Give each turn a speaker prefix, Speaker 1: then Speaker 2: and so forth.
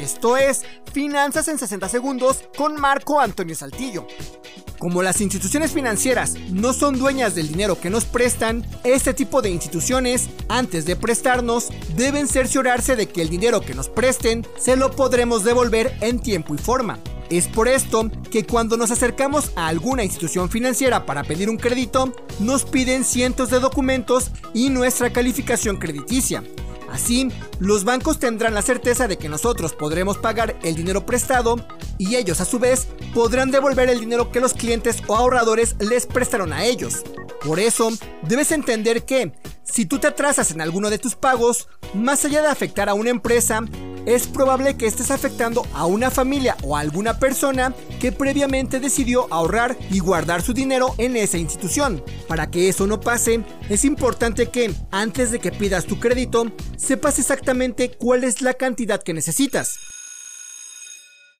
Speaker 1: Esto es Finanzas en 60 Segundos con Marco Antonio Saltillo. Como las instituciones financieras no son dueñas del dinero que nos prestan, este tipo de instituciones, antes de prestarnos, deben cerciorarse de que el dinero que nos presten se lo podremos devolver en tiempo y forma. Es por esto que cuando nos acercamos a alguna institución financiera para pedir un crédito, nos piden cientos de documentos y nuestra calificación crediticia. Así, los bancos tendrán la certeza de que nosotros podremos pagar el dinero prestado y ellos a su vez podrán devolver el dinero que los clientes o ahorradores les prestaron a ellos. Por eso, debes entender que si tú te atrasas en alguno de tus pagos, más allá de afectar a una empresa, es probable que estés afectando a una familia o a alguna persona que previamente decidió ahorrar y guardar su dinero en esa institución. Para que eso no pase, es importante que, antes de que pidas tu crédito, sepas exactamente cuál es la cantidad que necesitas.